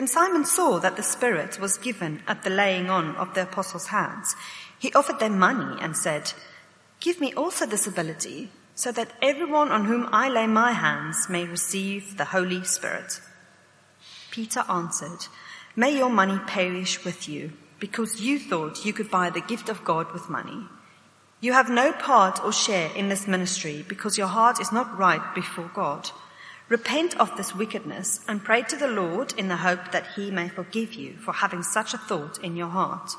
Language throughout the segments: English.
When Simon saw that the Spirit was given at the laying on of the apostles' hands, he offered them money and said, Give me also this ability, so that everyone on whom I lay my hands may receive the Holy Spirit. Peter answered, May your money perish with you, because you thought you could buy the gift of God with money. You have no part or share in this ministry because your heart is not right before God. Repent of this wickedness and pray to the Lord in the hope that he may forgive you for having such a thought in your heart.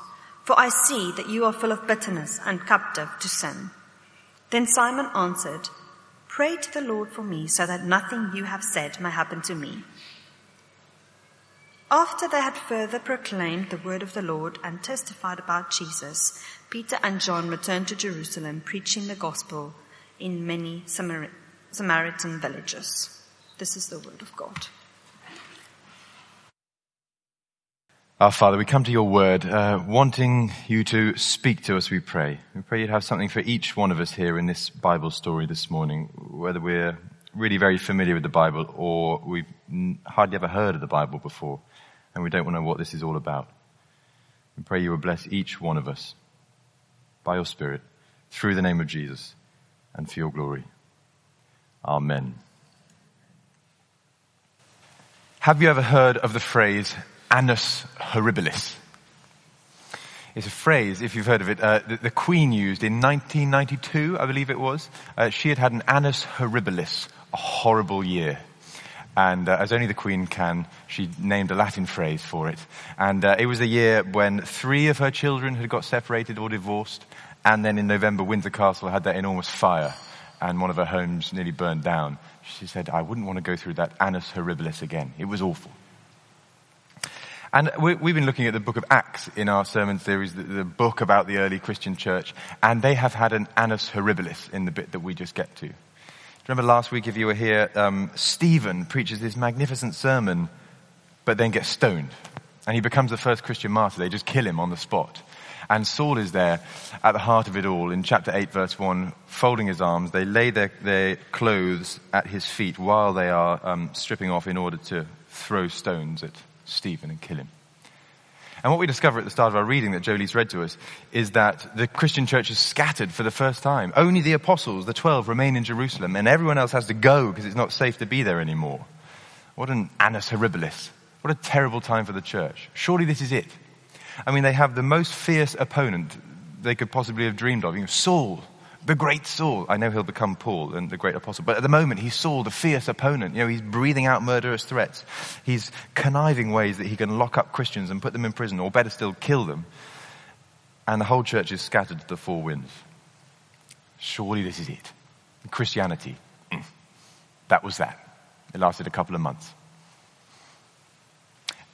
For I see that you are full of bitterness and captive to sin. Then Simon answered, Pray to the Lord for me so that nothing you have said may happen to me. After they had further proclaimed the word of the Lord and testified about Jesus, Peter and John returned to Jerusalem preaching the gospel in many Samar- Samaritan villages. This is the word of God. Our Father, we come to your word, uh, wanting you to speak to us, we pray. We pray you'd have something for each one of us here in this Bible story this morning, whether we're really very familiar with the Bible or we've hardly ever heard of the Bible before and we don't know what this is all about. We pray you will bless each one of us by your Spirit through the name of Jesus and for your glory. Amen. Have you ever heard of the phrase annus horribilis? It's a phrase, if you've heard of it, uh, that the Queen used in 1992, I believe it was. Uh, she had had an annus horribilis, a horrible year. And uh, as only the Queen can, she named a Latin phrase for it. And uh, it was a year when three of her children had got separated or divorced. And then in November, Windsor Castle had that enormous fire. And one of her homes nearly burned down. She said, I wouldn't want to go through that annus horribilis again. It was awful. And we, have been looking at the book of Acts in our sermon series, the, book about the early Christian church, and they have had an annus horribilis in the bit that we just get to. Remember last week, if you were here, um, Stephen preaches this magnificent sermon, but then gets stoned. And he becomes the first Christian martyr. They just kill him on the spot. And Saul is there at the heart of it all. In chapter 8, verse 1, folding his arms, they lay their, their clothes at his feet while they are um, stripping off in order to throw stones at Stephen and kill him. And what we discover at the start of our reading that Jolie's read to us is that the Christian church is scattered for the first time. Only the apostles, the twelve, remain in Jerusalem and everyone else has to go because it's not safe to be there anymore. What an annus horribilis. What a terrible time for the church. Surely this is it. I mean, they have the most fierce opponent they could possibly have dreamed of. You know, Saul, the great Saul. I know he'll become Paul and the great apostle, but at the moment he's Saul, the fierce opponent. You know, he's breathing out murderous threats. He's conniving ways that he can lock up Christians and put them in prison, or better still, kill them. And the whole church is scattered to the four winds. Surely this is it. Christianity. Mm. That was that. It lasted a couple of months.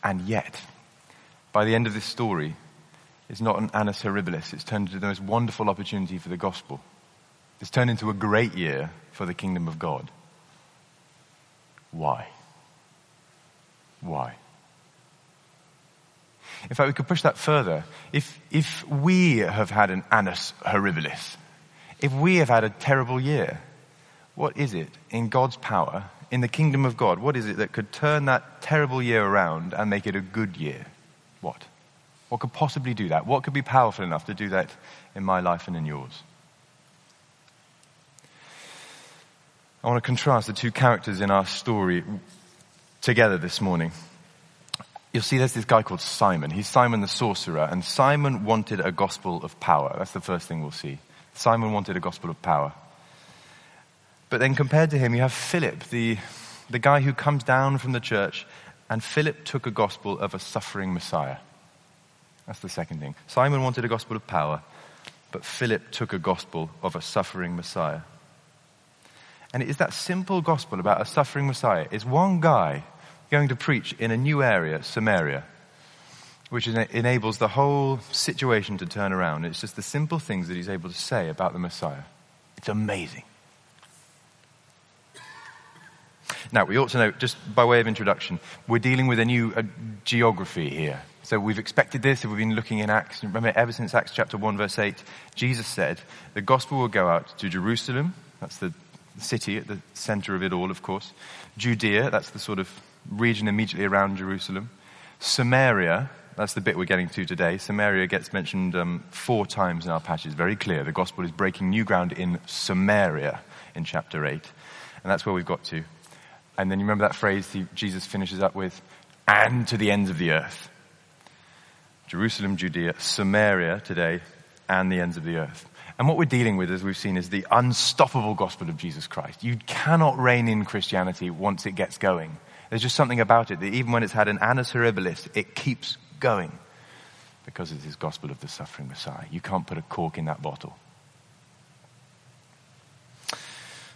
And yet, by the end of this story, it's not an annus horribilis. It's turned into the most wonderful opportunity for the gospel. It's turned into a great year for the kingdom of God. Why? Why? In fact, we could push that further. If, if we have had an annus horribilis, if we have had a terrible year, what is it in God's power, in the kingdom of God, what is it that could turn that terrible year around and make it a good year? What? What could possibly do that? What could be powerful enough to do that in my life and in yours? I want to contrast the two characters in our story together this morning. You'll see there's this guy called Simon. He's Simon the sorcerer, and Simon wanted a gospel of power. That's the first thing we'll see. Simon wanted a gospel of power. But then compared to him, you have Philip, the, the guy who comes down from the church, and Philip took a gospel of a suffering Messiah. That's the second thing. Simon wanted a gospel of power, but Philip took a gospel of a suffering Messiah. And it is that simple gospel about a suffering Messiah. Is one guy going to preach in a new area, Samaria, which enables the whole situation to turn around. It's just the simple things that he's able to say about the Messiah. It's amazing. Now, we ought to know, just by way of introduction, we're dealing with a new uh, geography here. So we've expected this, we've been looking in Acts. Remember, ever since Acts chapter 1, verse 8, Jesus said, the gospel will go out to Jerusalem, that's the city at the center of it all, of course. Judea, that's the sort of region immediately around Jerusalem. Samaria, that's the bit we're getting to today. Samaria gets mentioned um, four times in our passage. Very clear. The gospel is breaking new ground in Samaria in chapter 8. And that's where we've got to. And then you remember that phrase Jesus finishes up with, and to the ends of the earth. Jerusalem, Judea, Samaria today, and the ends of the earth. And what we're dealing with, as we've seen, is the unstoppable gospel of Jesus Christ. You cannot rein in Christianity once it gets going. There's just something about it that even when it's had an annus horribilis, it keeps going because it's this gospel of the suffering Messiah. You can't put a cork in that bottle.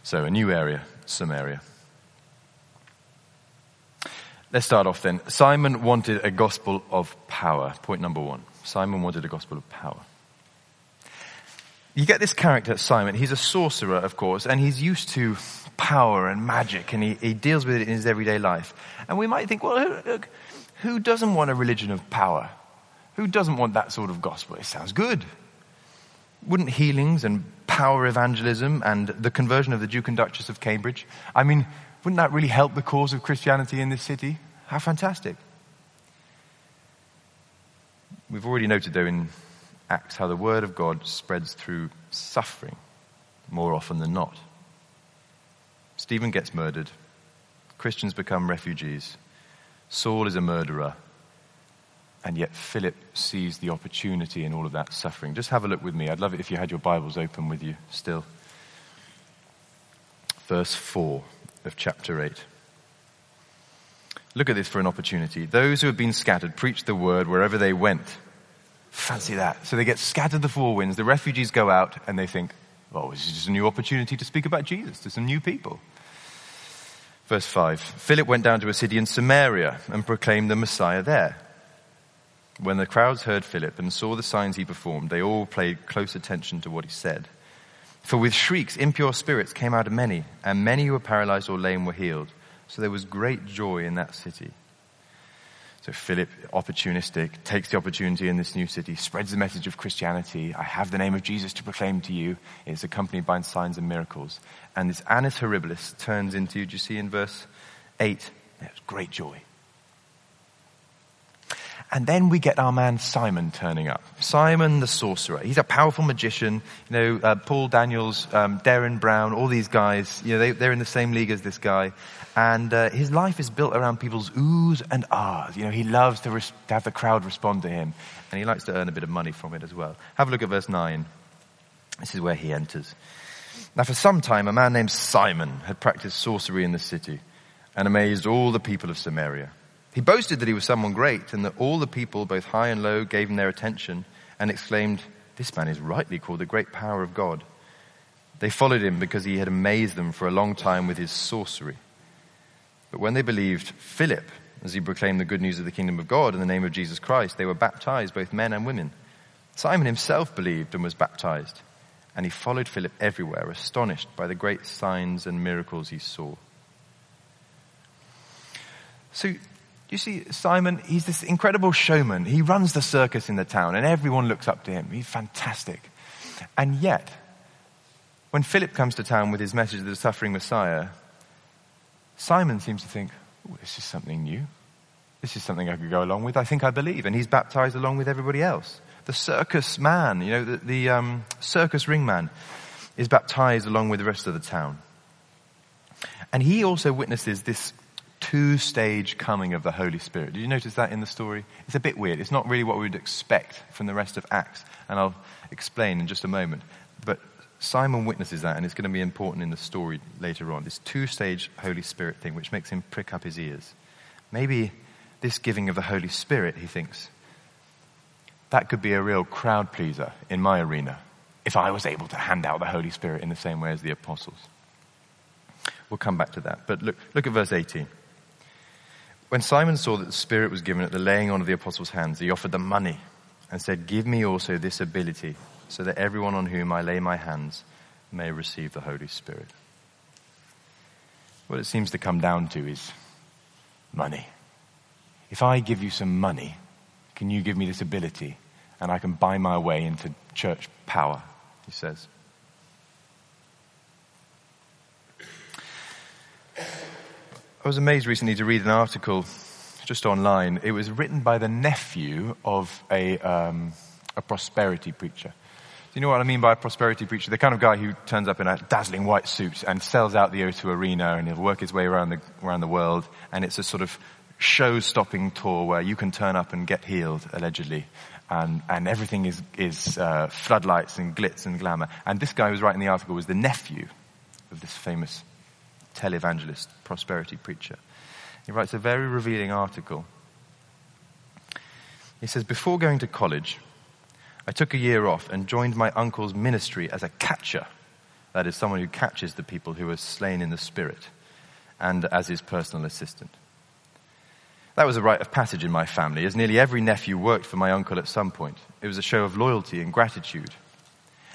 So, a new area, Samaria. Let's start off then. Simon wanted a gospel of power. Point number one. Simon wanted a gospel of power. You get this character, Simon. He's a sorcerer, of course, and he's used to power and magic, and he, he deals with it in his everyday life. And we might think, well, who, who doesn't want a religion of power? Who doesn't want that sort of gospel? It sounds good. Wouldn't healings and power evangelism and the conversion of the Duke and Duchess of Cambridge, I mean, wouldn't that really help the cause of Christianity in this city? How fantastic. We've already noted, though, in Acts how the word of God spreads through suffering more often than not. Stephen gets murdered. Christians become refugees. Saul is a murderer. And yet Philip sees the opportunity in all of that suffering. Just have a look with me. I'd love it if you had your Bibles open with you still. Verse 4 of chapter 8. Look at this for an opportunity. Those who have been scattered preached the word wherever they went. Fancy that. So they get scattered the four winds. The refugees go out and they think, oh, this is just a new opportunity to speak about Jesus to some new people. Verse 5 Philip went down to a city in Samaria and proclaimed the Messiah there. When the crowds heard Philip and saw the signs he performed, they all paid close attention to what he said. For with shrieks, impure spirits came out of many, and many who were paralyzed or lame were healed. So there was great joy in that city. So Philip, opportunistic, takes the opportunity in this new city, spreads the message of Christianity. I have the name of Jesus to proclaim to you. It's accompanied by signs and miracles. And this annus horribilis turns into, do you see in verse 8? There's great joy. And then we get our man Simon turning up. Simon the sorcerer. He's a powerful magician. You know, uh, Paul Daniels, um, Derren Brown, all these guys, you know, they, are in the same league as this guy. And uh, his life is built around people's oohs and ahs. You know, he loves to, res- to have the crowd respond to him. And he likes to earn a bit of money from it as well. Have a look at verse 9. This is where he enters. Now for some time, a man named Simon had practiced sorcery in the city and amazed all the people of Samaria. He boasted that he was someone great and that all the people, both high and low, gave him their attention and exclaimed, This man is rightly called the great power of God. They followed him because he had amazed them for a long time with his sorcery. But when they believed Philip, as he proclaimed the good news of the kingdom of God in the name of Jesus Christ, they were baptized, both men and women. Simon himself believed and was baptized, and he followed Philip everywhere, astonished by the great signs and miracles he saw. So you see, Simon, he's this incredible showman. He runs the circus in the town and everyone looks up to him. He's fantastic. And yet, when Philip comes to town with his message of the suffering Messiah, Simon seems to think, this is something new. This is something I could go along with. I think I believe. And he's baptized along with everybody else. The circus man, you know, the, the um, circus ringman is baptized along with the rest of the town. And he also witnesses this two stage coming of the Holy Spirit. Did you notice that in the story? It's a bit weird. It's not really what we would expect from the rest of Acts. And I'll explain in just a moment. But Simon witnesses that, and it's going to be important in the story later on. This two stage Holy Spirit thing, which makes him prick up his ears. Maybe this giving of the Holy Spirit, he thinks, that could be a real crowd pleaser in my arena if I was able to hand out the Holy Spirit in the same way as the apostles. We'll come back to that. But look, look at verse 18. When Simon saw that the Spirit was given at the laying on of the apostles' hands, he offered them money and said, Give me also this ability, so that everyone on whom I lay my hands may receive the Holy Spirit. What it seems to come down to is money. If I give you some money, can you give me this ability and I can buy my way into church power? He says. I was amazed recently to read an article just online. It was written by the nephew of a, um, a prosperity preacher. Do you know what I mean by a prosperity preacher? The kind of guy who turns up in a dazzling white suit and sells out the O2 arena and he'll work his way around the, around the world and it's a sort of show-stopping tour where you can turn up and get healed, allegedly. And, and everything is, is uh, floodlights and glitz and glamour. And this guy who was writing the article was the nephew of this famous televangelist, prosperity preacher. He writes a very revealing article. He says, Before going to college, I took a year off and joined my uncle's ministry as a catcher. That is, someone who catches the people who are slain in the spirit, and as his personal assistant. That was a rite of passage in my family, as nearly every nephew worked for my uncle at some point. It was a show of loyalty and gratitude.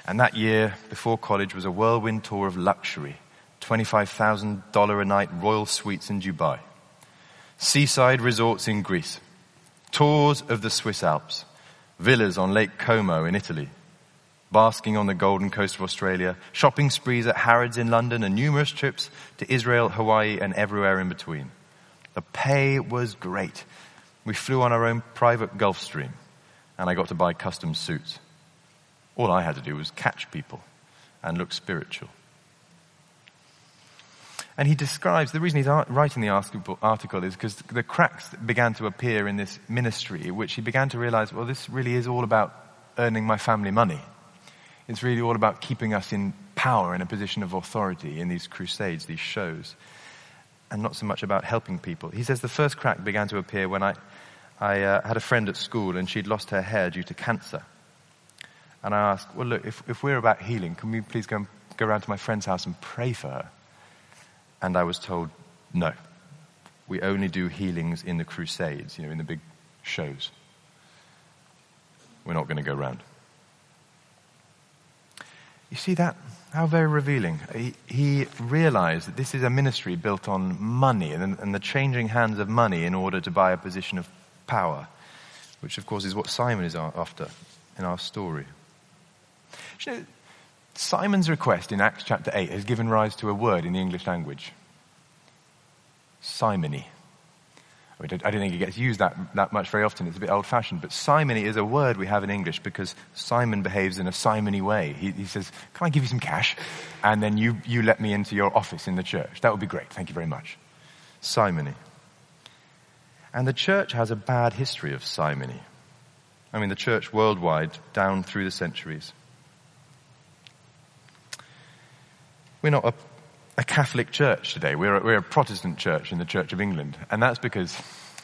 And that year, before college, was a whirlwind tour of luxury $25,000 a night royal suites in Dubai, seaside resorts in Greece, tours of the Swiss Alps, villas on Lake Como in Italy, basking on the golden coast of Australia, shopping sprees at Harrods in London, and numerous trips to Israel, Hawaii, and everywhere in between. The pay was great. We flew on our own private Gulfstream, and I got to buy custom suits. All I had to do was catch people and look spiritual. And he describes, the reason he's writing the article is because the cracks began to appear in this ministry, which he began to realize, well, this really is all about earning my family money. It's really all about keeping us in power, in a position of authority in these crusades, these shows, and not so much about helping people. He says the first crack began to appear when I, I uh, had a friend at school and she'd lost her hair due to cancer. And I asked, well, look, if, if we're about healing, can we please go, and, go around to my friend's house and pray for her? And I was told, no. We only do healings in the crusades, you know, in the big shows. We're not going to go around. You see that? How very revealing. He, he, realized that this is a ministry built on money and, and, the changing hands of money in order to buy a position of power, which of course is what Simon is after in our story. You know, Simon's request in Acts chapter 8 has given rise to a word in the English language simony. I don't think it gets used that, that much very often. It's a bit old fashioned. But simony is a word we have in English because Simon behaves in a simony way. He, he, says, Can I give you some cash? And then you, you let me into your office in the church. That would be great. Thank you very much. Simony. And the church has a bad history of simony. I mean, the church worldwide, down through the centuries. We're not a, a Catholic church today. We're a, we're a Protestant church in the Church of England. And that's because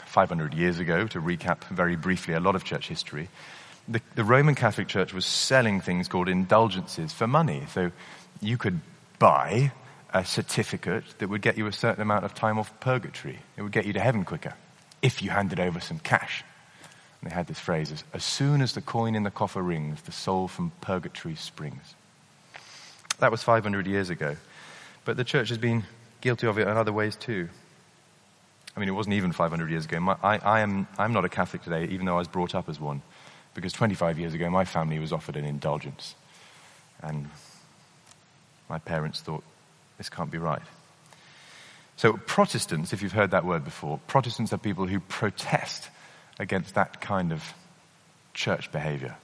500 years ago, to recap very briefly a lot of church history, the, the Roman Catholic Church was selling things called indulgences for money. So you could buy a certificate that would get you a certain amount of time off purgatory. It would get you to heaven quicker if you handed over some cash. And they had this phrase, as, as soon as the coin in the coffer rings, the soul from purgatory springs. That was 500 years ago. But the church has been guilty of it in other ways too. I mean, it wasn't even 500 years ago. My, I, I am, I'm not a Catholic today, even though I was brought up as one, because 25 years ago my family was offered an indulgence. And my parents thought, this can't be right. So, Protestants, if you've heard that word before, Protestants are people who protest against that kind of church behavior.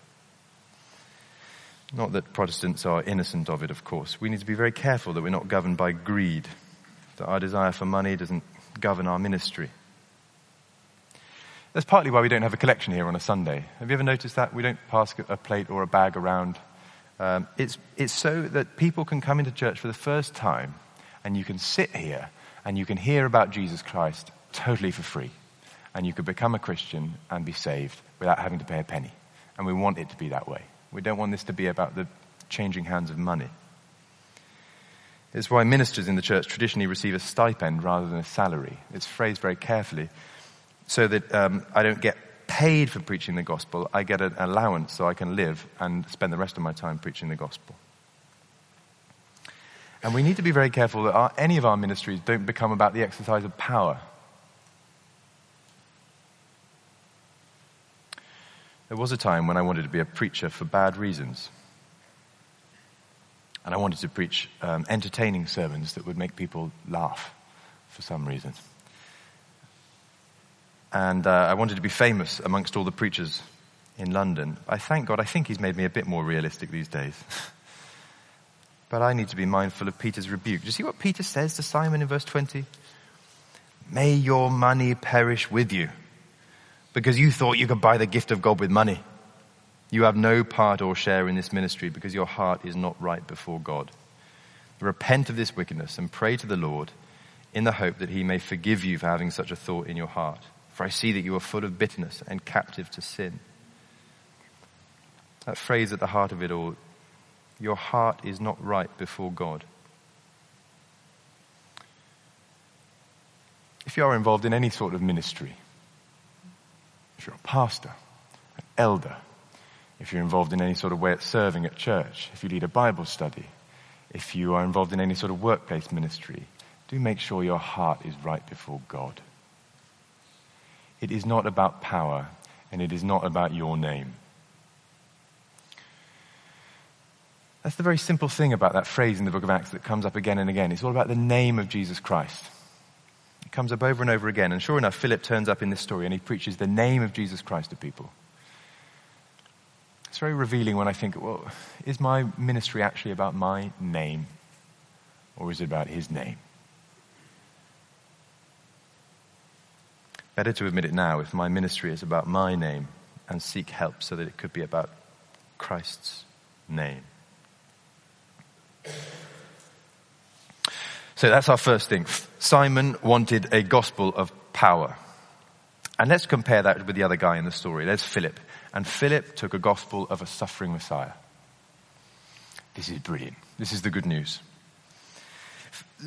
Not that Protestants are innocent of it, of course. We need to be very careful that we're not governed by greed, that our desire for money doesn't govern our ministry. That's partly why we don't have a collection here on a Sunday. Have you ever noticed that? We don't pass a plate or a bag around. Um, it's, it's so that people can come into church for the first time and you can sit here and you can hear about Jesus Christ totally for free. And you could become a Christian and be saved without having to pay a penny. And we want it to be that way. We don't want this to be about the changing hands of money. It's why ministers in the church traditionally receive a stipend rather than a salary. It's phrased very carefully so that um, I don't get paid for preaching the gospel. I get an allowance so I can live and spend the rest of my time preaching the gospel. And we need to be very careful that our, any of our ministries don't become about the exercise of power. There was a time when I wanted to be a preacher for bad reasons. And I wanted to preach um, entertaining sermons that would make people laugh for some reason. And uh, I wanted to be famous amongst all the preachers in London. I thank God, I think He's made me a bit more realistic these days. but I need to be mindful of Peter's rebuke. Do you see what Peter says to Simon in verse 20? May your money perish with you because you thought you could buy the gift of God with money. You have no part or share in this ministry because your heart is not right before God. Repent of this wickedness and pray to the Lord in the hope that he may forgive you for having such a thought in your heart. For I see that you are full of bitterness and captive to sin. That phrase at the heart of it all your heart is not right before God. If you are involved in any sort of ministry, if you're a pastor, an elder, if you're involved in any sort of way at serving at church, if you lead a Bible study, if you are involved in any sort of workplace ministry, do make sure your heart is right before God. It is not about power and it is not about your name. That's the very simple thing about that phrase in the book of Acts that comes up again and again. It's all about the name of Jesus Christ. It comes up over and over again. And sure enough, Philip turns up in this story and he preaches the name of Jesus Christ to people. It's very revealing when I think, well, is my ministry actually about my name? Or is it about his name? Better to admit it now if my ministry is about my name and seek help so that it could be about Christ's name. So that's our first thing. Simon wanted a gospel of power. And let's compare that with the other guy in the story. There's Philip. And Philip took a gospel of a suffering Messiah. This is brilliant. This is the good news.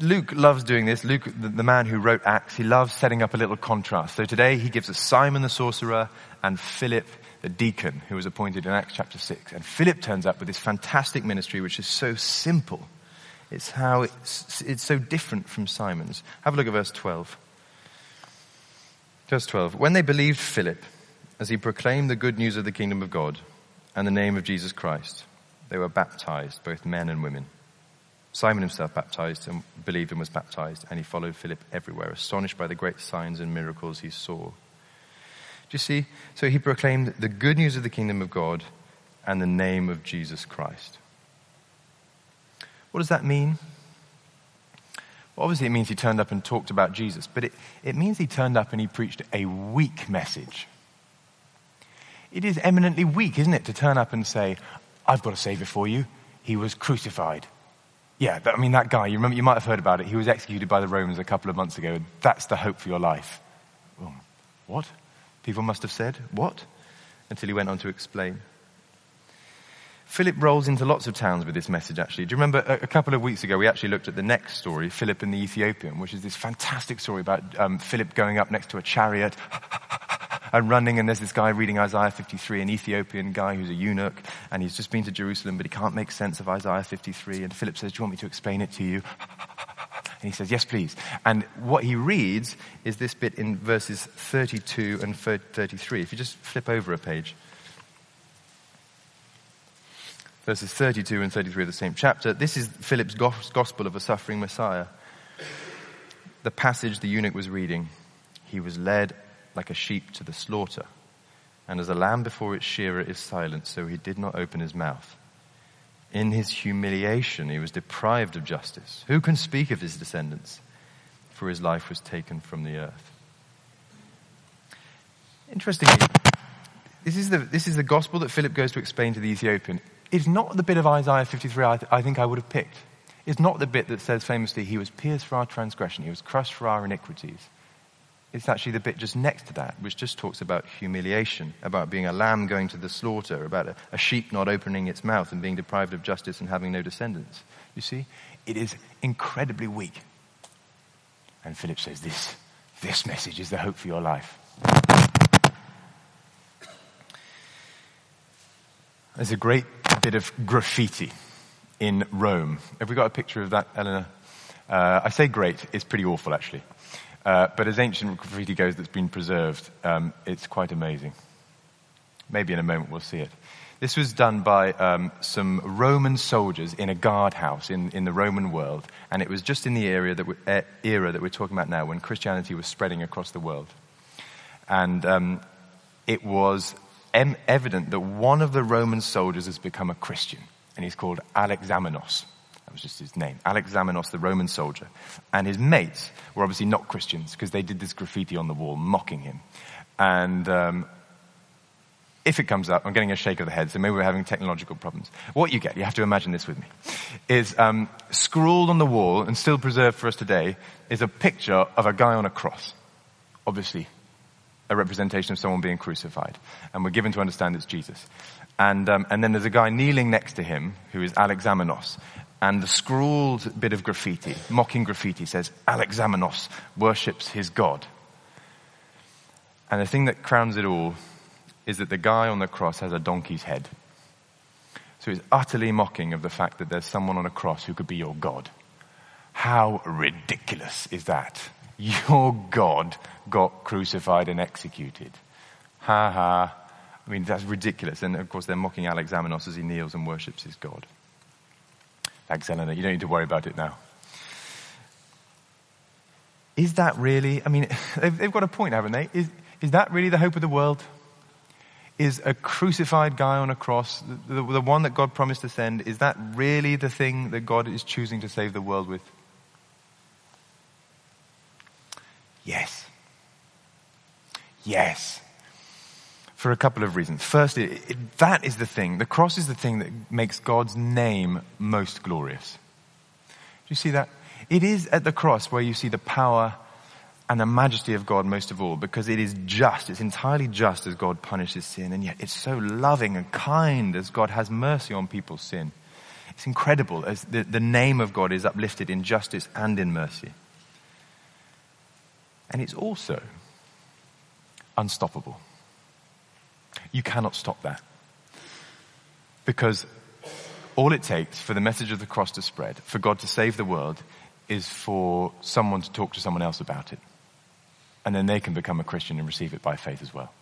Luke loves doing this. Luke, the, man who wrote Acts, he loves setting up a little contrast. So today he gives us Simon the sorcerer and Philip the deacon who was appointed in Acts chapter 6. And Philip turns up with this fantastic ministry which is so simple. It's how it's, it's so different from Simon's. Have a look at verse 12. Verse 12. When they believed Philip, as he proclaimed the good news of the kingdom of God and the name of Jesus Christ, they were baptized, both men and women. Simon himself baptized and believed and was baptized, and he followed Philip everywhere, astonished by the great signs and miracles he saw. Do you see? So he proclaimed the good news of the kingdom of God and the name of Jesus Christ. What does that mean? Well, obviously, it means he turned up and talked about Jesus, but it, it means he turned up and he preached a weak message. It is eminently weak, isn't it, to turn up and say, I've got a savior for you. He was crucified. Yeah, I mean, that guy, you remember, you might have heard about it. He was executed by the Romans a couple of months ago. That's the hope for your life. Well, what? People must have said, what? Until he went on to explain. Philip rolls into lots of towns with this message, actually. Do you remember a, couple of weeks ago, we actually looked at the next story, Philip and the Ethiopian, which is this fantastic story about um, Philip going up next to a chariot and running, and there's this guy reading Isaiah 53, an Ethiopian guy who's a eunuch, and he's just been to Jerusalem, but he can't make sense of Isaiah 53. And Philip says, Do you want me to explain it to you? And he says, Yes, please. And what he reads is this bit in verses 32 and 33. If you just flip over a page. Verses 32 and 33 of the same chapter. This is Philip's gospel of a suffering Messiah. The passage the eunuch was reading. He was led like a sheep to the slaughter. And as a lamb before its shearer is silent, so he did not open his mouth. In his humiliation, he was deprived of justice. Who can speak of his descendants? For his life was taken from the earth. Interestingly, this is the, this is the gospel that Philip goes to explain to the Ethiopian. It's not the bit of Isaiah 53 I, th- I think I would have picked. It's not the bit that says famously, He was pierced for our transgression, He was crushed for our iniquities. It's actually the bit just next to that, which just talks about humiliation, about being a lamb going to the slaughter, about a, a sheep not opening its mouth and being deprived of justice and having no descendants. You see? It is incredibly weak. And Philip says, This, this message is the hope for your life. There's a great bit of graffiti in Rome. Have we got a picture of that, Eleanor? Uh, I say great, it's pretty awful actually. Uh, but as ancient graffiti goes that's been preserved, um, it's quite amazing. Maybe in a moment we'll see it. This was done by um, some Roman soldiers in a guardhouse in, in the Roman world, and it was just in the area that we, era that we're talking about now when Christianity was spreading across the world. And um, it was evident that one of the Roman soldiers has become a Christian, and he's called Alexamenos. That was just his name. Alexamenos, the Roman soldier. And his mates were obviously not Christians because they did this graffiti on the wall mocking him. And um, if it comes up, I'm getting a shake of the head, so maybe we're having technological problems. What you get, you have to imagine this with me, is um, scrawled on the wall and still preserved for us today is a picture of a guy on a cross. Obviously, a representation of someone being crucified. And we're given to understand it's Jesus. And, um, and then there's a guy kneeling next to him who is Alexamenos. And the scrawled bit of graffiti, mocking graffiti, says, Alexamenos worships his God. And the thing that crowns it all is that the guy on the cross has a donkey's head. So he's utterly mocking of the fact that there's someone on a cross who could be your God. How ridiculous is that? Your God got crucified and executed. Ha ha. I mean, that's ridiculous. And of course, they're mocking Alexamenos as he kneels and worships his God. Thanks, Eleanor. You don't need to worry about it now. Is that really, I mean, they've, got a point, haven't they? Is, is that really the hope of the world? is a crucified guy on a cross, the, the, one that God promised to send, is that really the thing that God is choosing to save the world with? Yes. Yes. For a couple of reasons. First, it, it, that is the thing. The cross is the thing that makes God's name most glorious. Do you see that? It is at the cross where you see the power and the majesty of God most of all because it is just. It's entirely just as God punishes sin and yet it's so loving and kind as God has mercy on people's sin. It's incredible as the, the name of God is uplifted in justice and in mercy. And it's also unstoppable. You cannot stop that. Because all it takes for the message of the cross to spread, for God to save the world, is for someone to talk to someone else about it and then they can become a Christian and receive it by faith as well.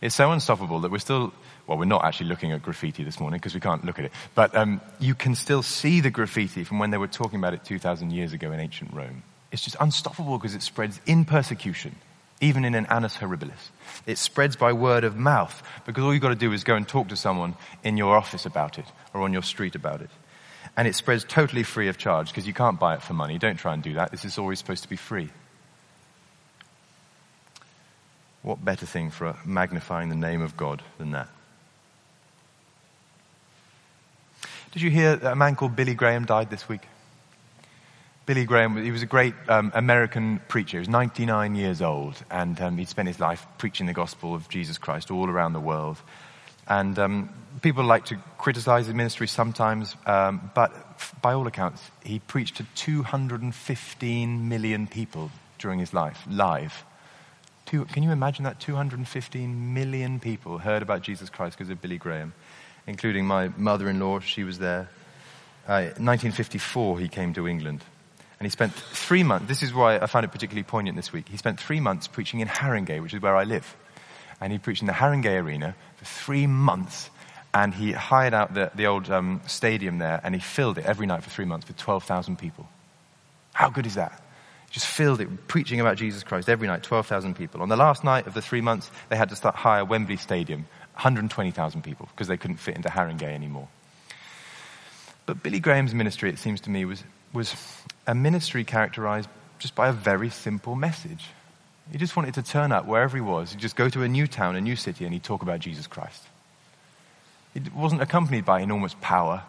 It's so unstoppable that we're still, well, we're not actually looking at graffiti this morning because we can't look at it, but um, you can still see the graffiti from when they were talking about it 2,000 years ago in ancient Rome. It's just unstoppable because it spreads in persecution, even in an annus horribilis. It spreads by word of mouth because all you've got to do is go and talk to someone in your office about it or on your street about it. And it spreads totally free of charge because you can't buy it for money. Don't try and do that. This is always supposed to be free. What better thing for magnifying the name of God than that? Did you hear that a man called Billy Graham died this week? Billy Graham, he was a great um, American preacher. He was 99 years old, and um, he'd spent his life preaching the gospel of Jesus Christ all around the world. And um, people like to criticize his ministry sometimes, um, but by all accounts, he preached to 215 million people during his life, live. Two, can you imagine that? 215 million people heard about Jesus Christ because of Billy Graham, including my mother in law. She was there. Uh, 1954, he came to England. And he spent three months, this is why I found it particularly poignant this week. He spent three months preaching in Haringey, which is where I live. And he preached in the Haringey Arena for three months. And he hired out the, the old um, stadium there and he filled it every night for three months with 12,000 people. How good is that? just filled it, preaching about Jesus Christ every night, 12,000 people. On the last night of the three months, they had to start hire Wembley Stadium, 120,000 people, because they couldn't fit into Haringey anymore. But Billy Graham's ministry, it seems to me, was, was a ministry characterized just by a very simple message. He just wanted to turn up wherever he was. He'd just go to a new town, a new city, and he'd talk about Jesus Christ. It wasn't accompanied by enormous power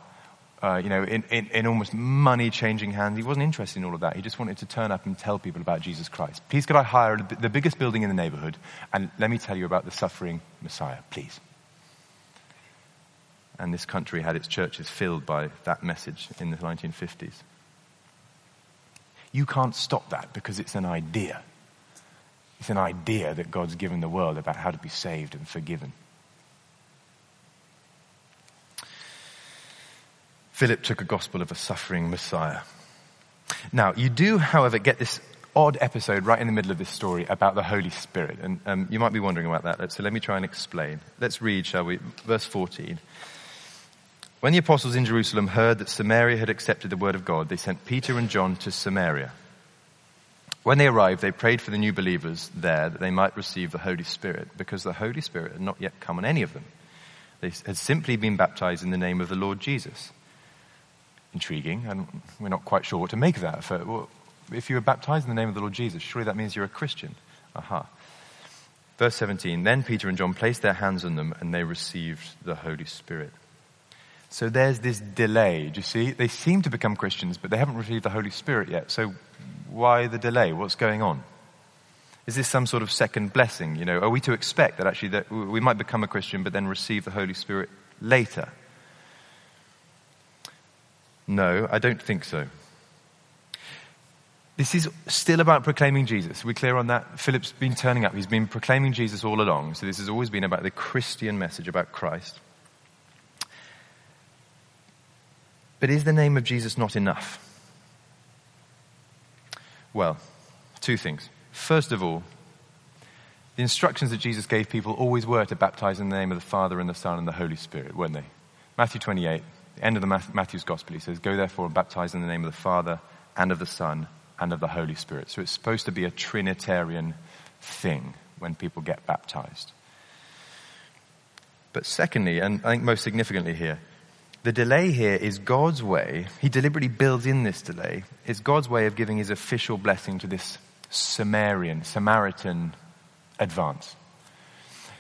uh, you know, in, in, almost money changing hands. He wasn't interested in all of that. He just wanted to turn up and tell people about Jesus Christ. Please, could I hire the biggest building in the neighborhood and let me tell you about the suffering Messiah, please? And this country had its churches filled by that message in the 1950s. You can't stop that because it's an idea. It's an idea that God's given the world about how to be saved and forgiven. Philip took a gospel of a suffering Messiah. Now, you do, however, get this odd episode right in the middle of this story about the Holy Spirit. And um, you might be wondering about that. So let me try and explain. Let's read, shall we? Verse 14. When the apostles in Jerusalem heard that Samaria had accepted the word of God, they sent Peter and John to Samaria. When they arrived, they prayed for the new believers there that they might receive the Holy Spirit, because the Holy Spirit had not yet come on any of them. They had simply been baptized in the name of the Lord Jesus. Intriguing, and we're not quite sure what to make of that. If you were baptized in the name of the Lord Jesus, surely that means you're a Christian. Aha. Verse 17 Then Peter and John placed their hands on them, and they received the Holy Spirit. So there's this delay. Do you see? They seem to become Christians, but they haven't received the Holy Spirit yet. So why the delay? What's going on? Is this some sort of second blessing? You know, are we to expect that actually that we might become a Christian but then receive the Holy Spirit later? No, I don't think so. This is still about proclaiming Jesus. We're we clear on that? Philip's been turning up. He's been proclaiming Jesus all along. So this has always been about the Christian message about Christ. But is the name of Jesus not enough? Well, two things. First of all, the instructions that Jesus gave people always were to baptize in the name of the Father and the Son and the Holy Spirit, weren't they? Matthew 28, the end of the Matthew's Gospel, he says, Go therefore and baptize in the name of the Father and of the Son and of the Holy Spirit. So it's supposed to be a Trinitarian thing when people get baptized. But secondly, and I think most significantly here, the delay here is God's way, he deliberately builds in this delay, it's God's way of giving his official blessing to this Samarian, Samaritan advance.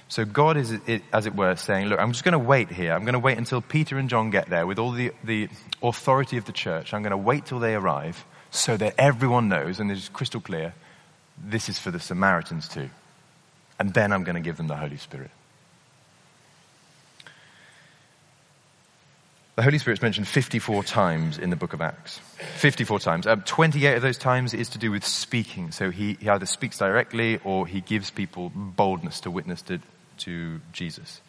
So God is, as it were, saying, look, I'm just going to wait here. I'm going to wait until Peter and John get there with all the, the authority of the church. I'm going to wait till they arrive so that everyone knows, and it's crystal clear, this is for the Samaritans too. And then I'm going to give them the Holy Spirit. The Holy Spirit's mentioned 54 times in the book of Acts. 54 times. Um, 28 of those times is to do with speaking. So he, he either speaks directly or he gives people boldness to witness to, to Jesus.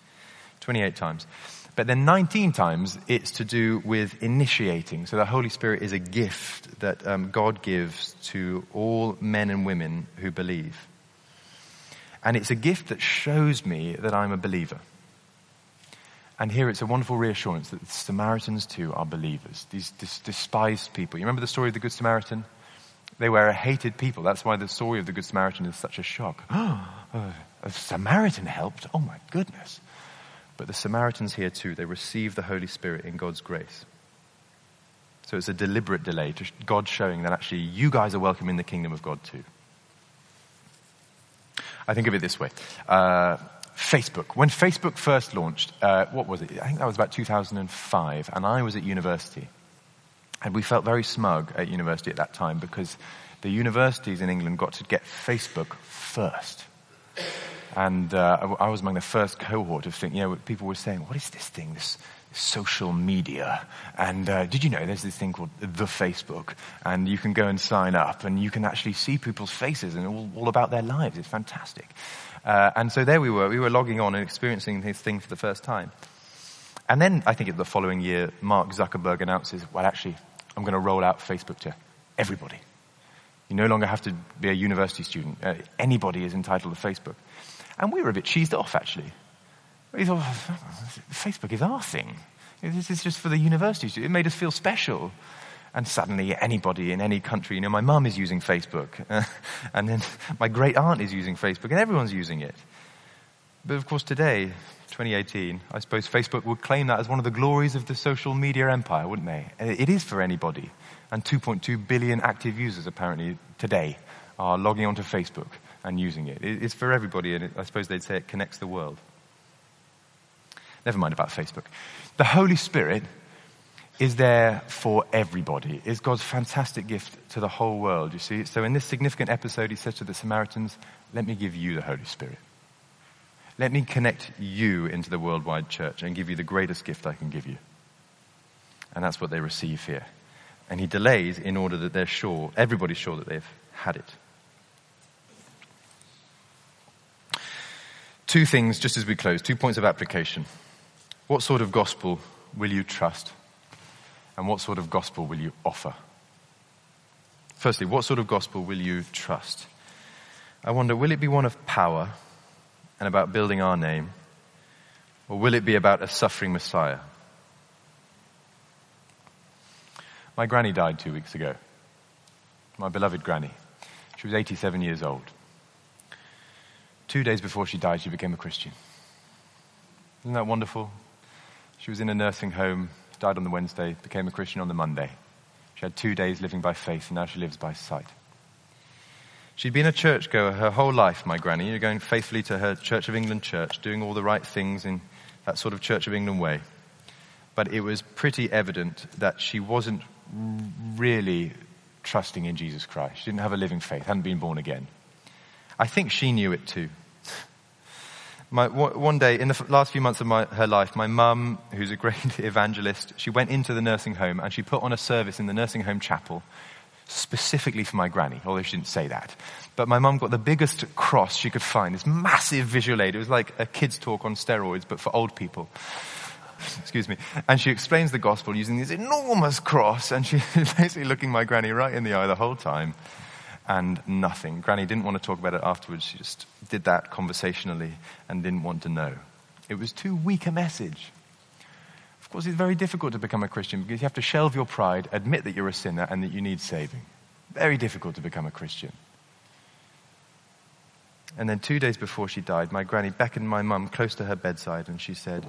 28 times. But then 19 times it's to do with initiating. So the Holy Spirit is a gift that um, God gives to all men and women who believe. And it's a gift that shows me that I'm a believer. And here it's a wonderful reassurance that the Samaritans too are believers, these despised people. You remember the story of the Good Samaritan? They were a hated people. That's why the story of the Good Samaritan is such a shock. A Samaritan helped? Oh my goodness. But the Samaritans here too, they receive the Holy Spirit in God's grace. So it's a deliberate delay to God showing that actually you guys are welcome in the kingdom of God too. I think of it this way. Uh, Facebook. When Facebook first launched, uh, what was it? I think that was about 2005, and I was at university. And we felt very smug at university at that time because the universities in England got to get Facebook first. And uh, I was among the first cohort of thinking, you know, people were saying, what is this thing, this, social media. And uh, did you know there's this thing called the Facebook, and you can go and sign up, and you can actually see people's faces and all, all about their lives. It's fantastic. Uh, and so there we were. We were logging on and experiencing this thing for the first time. And then I think the following year, Mark Zuckerberg announces, well, actually, I'm going to roll out Facebook to everybody. You no longer have to be a university student. Uh, anybody is entitled to Facebook. And we were a bit cheesed off, actually. We thought, Facebook is our thing. This is just for the universities. It made us feel special. And suddenly anybody in any country, you know, my mum is using Facebook. And then my great aunt is using Facebook and everyone's using it. But of course today, 2018, I suppose Facebook would claim that as one of the glories of the social media empire, wouldn't they? It is for anybody. And 2.2 billion active users apparently today are logging onto Facebook and using it. It's for everybody and I suppose they'd say it connects the world. Never mind about Facebook. The Holy Spirit is there for everybody. Is God's fantastic gift to the whole world, you see. So in this significant episode, he says to the Samaritans, let me give you the Holy Spirit. Let me connect you into the worldwide church and give you the greatest gift I can give you. And that's what they receive here. And he delays in order that they're sure, everybody's sure that they've had it. Two things just as we close, two points of application. What sort of gospel will you trust? And what sort of gospel will you offer? Firstly, what sort of gospel will you trust? I wonder, will it be one of power and about building our name? Or will it be about a suffering Messiah? My granny died two weeks ago. My beloved granny. She was 87 years old. Two days before she died, she became a Christian. Isn't that wonderful? She was in a nursing home, died on the Wednesday, became a Christian on the Monday. She had two days living by faith, and now she lives by sight. She'd been a churchgoer her whole life, my granny, going faithfully to her Church of England church, doing all the right things in that sort of Church of England way. But it was pretty evident that she wasn't really trusting in Jesus Christ. She didn't have a living faith, hadn't been born again. I think she knew it too. My, one day, in the last few months of my, her life, my mum, who's a great evangelist, she went into the nursing home and she put on a service in the nursing home chapel specifically for my granny, although she didn't say that. But my mum got the biggest cross she could find, this massive visual aid. It was like a kid's talk on steroids, but for old people. Excuse me. And she explains the gospel using this enormous cross, and she's basically looking my granny right in the eye the whole time, and nothing. Granny didn't want to talk about it afterwards. She just did that conversationally and didn't want to know. It was too weak a message. Of course, it's very difficult to become a Christian because you have to shelve your pride, admit that you're a sinner, and that you need saving. Very difficult to become a Christian. And then two days before she died, my granny beckoned my mum close to her bedside and she said,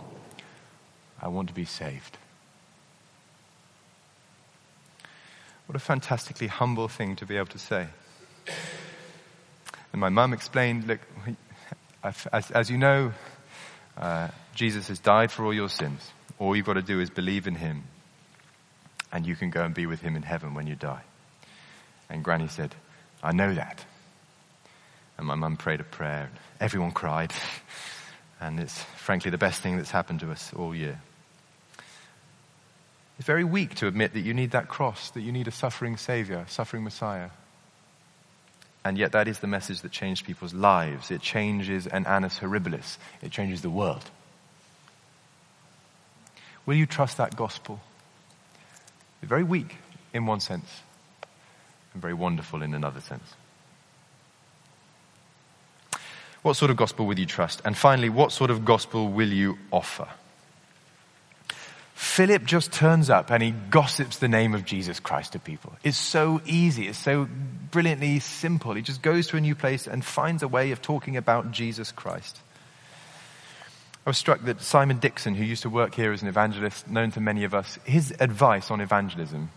I want to be saved. What a fantastically humble thing to be able to say. And my mum explained, look, as, as you know, uh, Jesus has died for all your sins. All you've got to do is believe in him, and you can go and be with him in heaven when you die. And Granny said, I know that. And my mum prayed a prayer, and everyone cried. And it's frankly the best thing that's happened to us all year. It's very weak to admit that you need that cross, that you need a suffering Savior, suffering Messiah. And yet that is the message that changed people's lives. It changes an annus horribilis. It changes the world. Will you trust that gospel? Very weak in one sense and very wonderful in another sense. What sort of gospel will you trust? And finally, what sort of gospel will you offer? Philip just turns up and he gossips the name of Jesus Christ to people. It's so easy. It's so brilliantly simple. He just goes to a new place and finds a way of talking about Jesus Christ. I was struck that Simon Dixon, who used to work here as an evangelist, known to many of us, his advice on evangelism,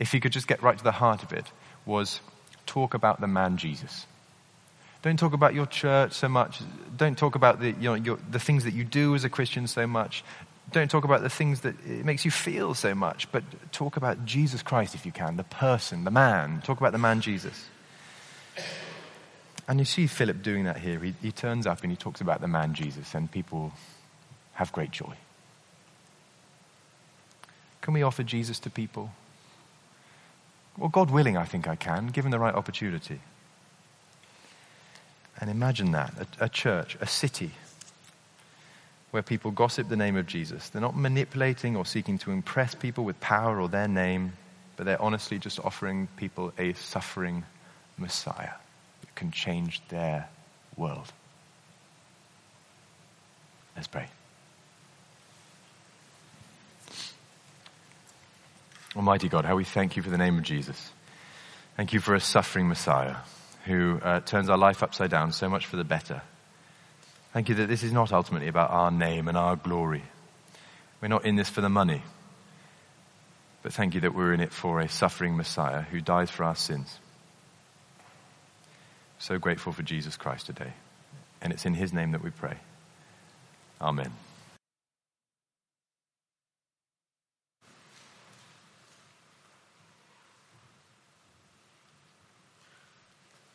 if he could just get right to the heart of it, was talk about the man Jesus. Don't talk about your church so much. Don't talk about the, you know, your, the things that you do as a Christian so much. Don't talk about the things that it makes you feel so much, but talk about Jesus Christ if you can, the person, the man. Talk about the man Jesus. And you see Philip doing that here. He, he turns up and he talks about the man Jesus, and people have great joy. Can we offer Jesus to people? Well, God willing, I think I can, given the right opportunity. And imagine that a, a church, a city, where people gossip the name of Jesus. They're not manipulating or seeking to impress people with power or their name, but they're honestly just offering people a suffering Messiah that can change their world. Let's pray. Almighty God, how we thank you for the name of Jesus. Thank you for a suffering Messiah who uh, turns our life upside down so much for the better. Thank you that this is not ultimately about our name and our glory. We're not in this for the money. But thank you that we're in it for a suffering Messiah who dies for our sins. So grateful for Jesus Christ today. And it's in his name that we pray. Amen.